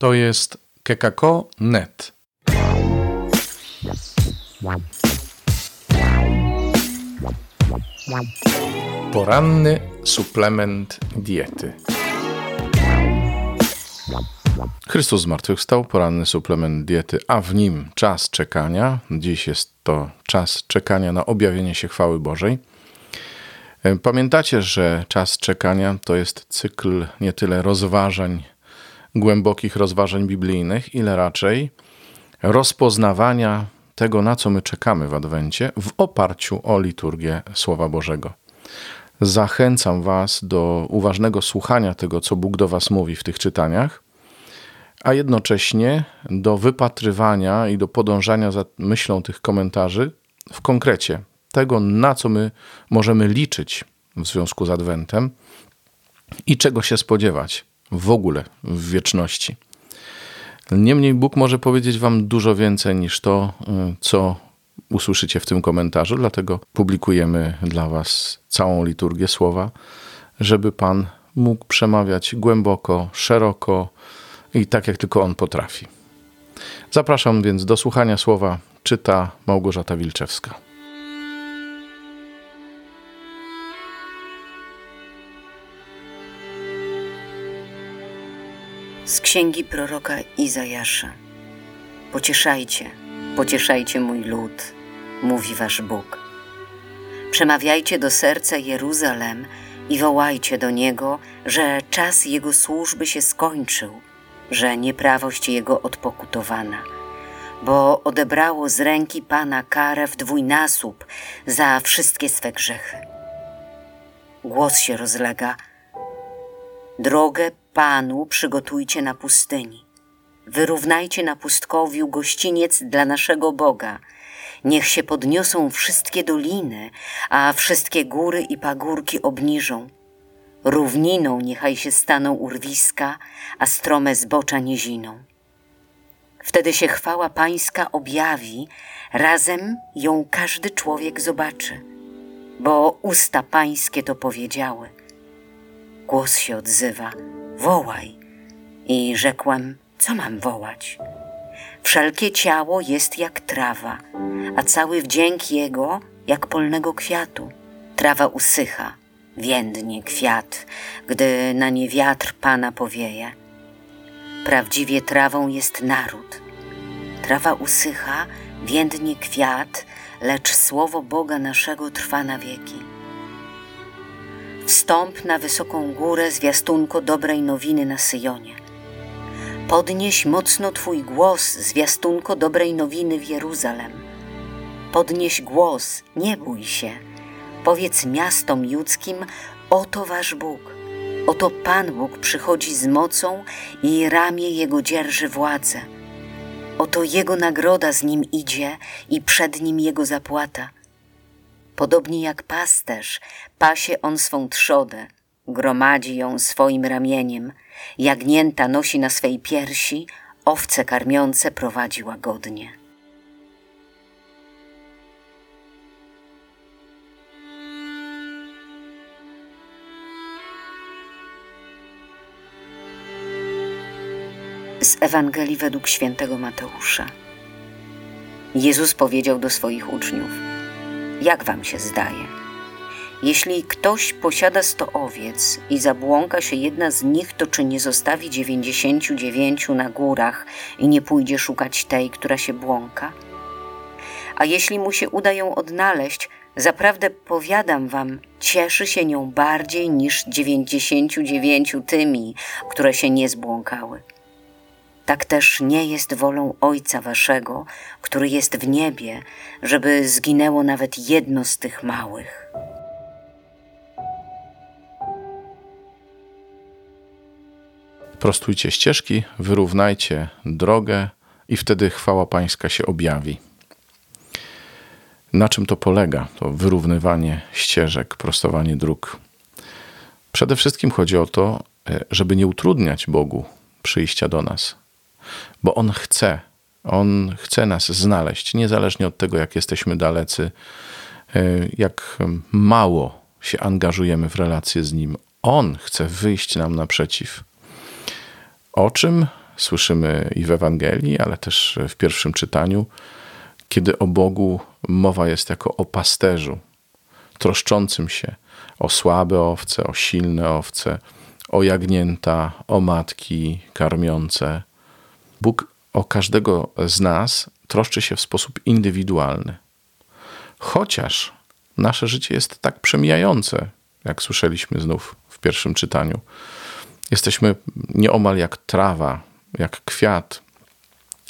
To jest kekako.net. Poranny suplement diety. Chrystus zmartwychwstał, poranny suplement diety, a w nim czas czekania. Dziś jest to czas czekania na objawienie się chwały Bożej. Pamiętacie, że czas czekania to jest cykl nie tyle rozważań, głębokich rozważań biblijnych, ile raczej rozpoznawania tego, na co my czekamy w Adwencie, w oparciu o liturgię Słowa Bożego. Zachęcam Was do uważnego słuchania tego, co Bóg do Was mówi w tych czytaniach, a jednocześnie do wypatrywania i do podążania za myślą tych komentarzy w konkrecie tego, na co my możemy liczyć w związku z Adwentem i czego się spodziewać w ogóle w wieczności. Niemniej Bóg może powiedzieć Wam dużo więcej niż to, y, co usłyszycie w tym komentarzu, dlatego publikujemy dla Was całą liturgię słowa, żeby Pan mógł przemawiać głęboko, szeroko i tak, jak tylko On potrafi. Zapraszam więc do słuchania słowa, czyta Małgorzata Wilczewska. Z księgi proroka Izajasza. Pocieszajcie, pocieszajcie mój lud, mówi wasz Bóg. Przemawiajcie do serca Jeruzalem i wołajcie do niego, że czas jego służby się skończył, że nieprawość jego odpokutowana, bo odebrało z ręki Pana karę w dwójnasób za wszystkie swe grzechy. Głos się rozlega. Drogę Panu przygotujcie na pustyni. Wyrównajcie na pustkowiu gościniec dla naszego Boga. Niech się podniosą wszystkie doliny, a wszystkie góry i pagórki obniżą. Równiną niechaj się staną urwiska, a strome zbocza niziną. Wtedy się chwała Pańska objawi, razem ją każdy człowiek zobaczy, bo usta Pańskie to powiedziały. Głos się odzywa wołaj. I rzekłem, co mam wołać? Wszelkie ciało jest jak trawa, a cały wdzięk jego jak polnego kwiatu. Trawa usycha, więdnie kwiat, gdy na nie wiatr Pana powieje. Prawdziwie trawą jest naród. Trawa usycha, więdnie kwiat, lecz słowo Boga naszego trwa na wieki. Wstąp na wysoką górę, zwiastunko dobrej nowiny na Syjonie. Podnieś mocno Twój głos, zwiastunko dobrej nowiny w Jeruzalem. Podnieś głos, nie bój się. Powiedz miastom judzkim, oto Wasz Bóg. Oto Pan Bóg przychodzi z mocą i ramię Jego dzierży władzę. Oto Jego nagroda z Nim idzie i przed Nim Jego zapłata – Podobnie jak pasterz, pasie on swą trzodę, gromadzi ją swoim ramieniem, jagnięta nosi na swej piersi, owce karmiące prowadzi łagodnie. Z Ewangelii według świętego Mateusza. Jezus powiedział do swoich uczniów – jak wam się zdaje? Jeśli ktoś posiada sto owiec i zabłąka się jedna z nich, to czy nie zostawi dziewięćdziesięciu dziewięciu na górach i nie pójdzie szukać tej, która się błąka? A jeśli mu się uda ją odnaleźć, zaprawdę powiadam wam, cieszy się nią bardziej niż dziewięćdziesięciu dziewięciu tymi, które się nie zbłąkały tak też nie jest wolą Ojca Waszego, który jest w niebie, żeby zginęło nawet jedno z tych małych. Prostujcie ścieżki, wyrównajcie drogę i wtedy chwała Pańska się objawi. Na czym to polega, to wyrównywanie ścieżek, prostowanie dróg? Przede wszystkim chodzi o to, e, żeby nie utrudniać Bogu przyjścia do nas, bo On chce, On chce nas znaleźć, niezależnie od tego, jak jesteśmy dalecy, e, jak mało się angażujemy w relacje z Nim. On chce wyjść nam naprzeciw. O czym słyszymy i w Ewangelii, ale też w pierwszym czytaniu, kiedy o Bogu mowa jest jako o pasterzu, troszczącym się o słabe owce, o silne owce, o jagnięta, o matki karmiące. Bóg o każdego z nas troszczy się w sposób indywidualny. Chociaż nasze życie jest tak przemijające, jak słyszeliśmy znów w pierwszym czytaniu. Jesteśmy nieomal jak trawa, jak kwiat,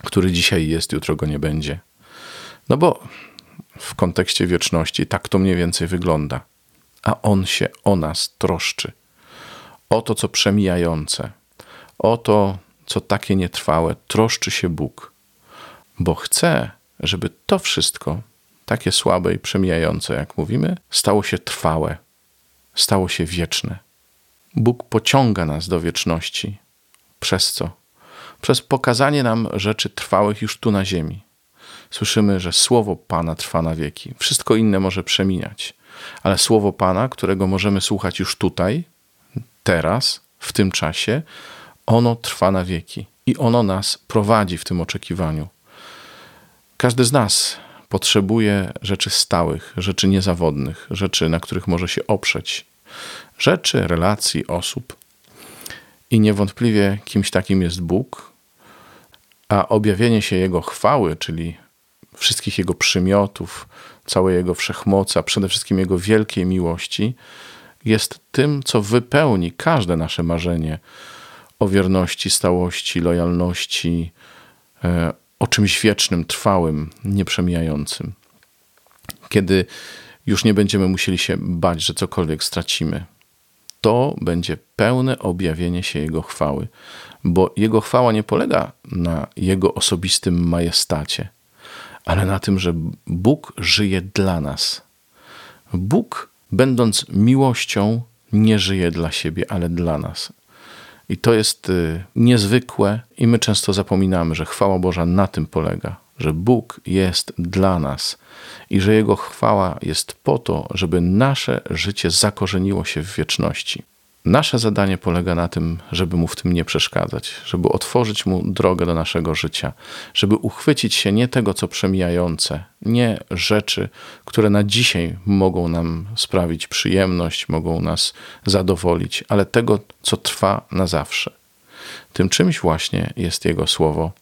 który dzisiaj jest, jutro go nie będzie. No bo w kontekście wieczności tak to mniej więcej wygląda. A On się o nas troszczy. O to, co przemijające, o to, co takie nietrwałe, troszczy się Bóg, bo chce, żeby to wszystko, takie słabe i przemijające, jak mówimy, stało się trwałe, stało się wieczne. Bóg pociąga nas do wieczności. Przez co? Przez pokazanie nam rzeczy trwałych już tu na ziemi. Słyszymy, że słowo Pana trwa na wieki. Wszystko inne może przeminiać, ale słowo Pana, którego możemy słuchać już tutaj, teraz, w tym czasie, ono trwa na wieki i ono nas prowadzi w tym oczekiwaniu. Każdy z nas potrzebuje rzeczy stałych, rzeczy niezawodnych, rzeczy, na których może się oprzeć, rzeczy, relacji, osób. I niewątpliwie kimś takim jest Bóg, a objawienie się Jego chwały, czyli wszystkich Jego przymiotów, całej Jego wszechmocy, a przede wszystkim Jego wielkiej miłości, jest tym, co wypełni każde nasze marzenie o wierności, stałości, lojalności, e, o czymś wiecznym, trwałym, nieprzemijającym. Kiedy już nie będziemy musieli się bać, że cokolwiek stracimy. To będzie pełne objawienie się Jego chwały, bo Jego chwała nie polega na Jego osobistym majestacie, ale na tym, że Bóg żyje dla nas. Bóg, będąc miłością, nie żyje dla siebie, ale dla nas. I to jest y, niezwykłe, i my często zapominamy, że chwała Boża na tym polega, że Bóg jest dla nas i że Jego chwała jest po to, żeby nasze życie zakorzeniło się w wieczności. Nasze zadanie polega na tym, żeby mu w tym nie przeszkadzać, żeby otworzyć mu drogę do naszego życia, żeby uchwycić się nie tego, co przemijające, nie rzeczy, które na dzisiaj mogą nam sprawić przyjemność, mogą nas zadowolić, ale tego, co trwa na zawsze. Tym czymś właśnie jest Jego słowo.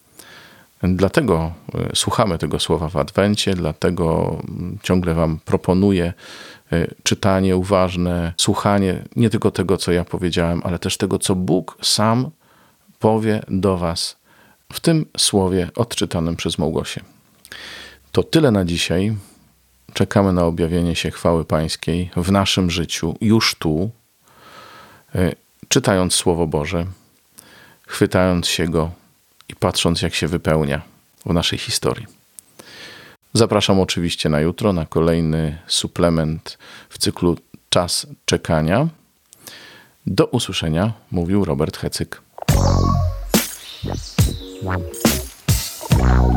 Dlatego e, słuchamy tego słowa w Adwencie, dlatego mm, ciągle Wam proponuję E, czytanie uważne, słuchanie nie tylko tego, co ja powiedziałem, ale też tego, co Bóg sam powie do Was w tym słowie odczytanym przez Małgosię. To tyle na dzisiaj. Czekamy na objawienie się chwały Pańskiej w naszym życiu, już tu, e, czytając Słowo Boże, chwytając się go patrząc, jak się wypełnia w naszej historii. Zapraszam oczywiście na jutro na kolejny suplement w cyklu Czas czekania. Do usłyszenia, mówił Robert Hecyk.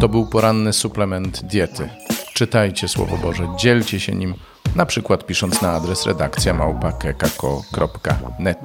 To był poranny suplement diety. Czytajcie Słowo Boże, dzielcie się nim, na przykład pisząc na adres redakcja małpa.kekako.net.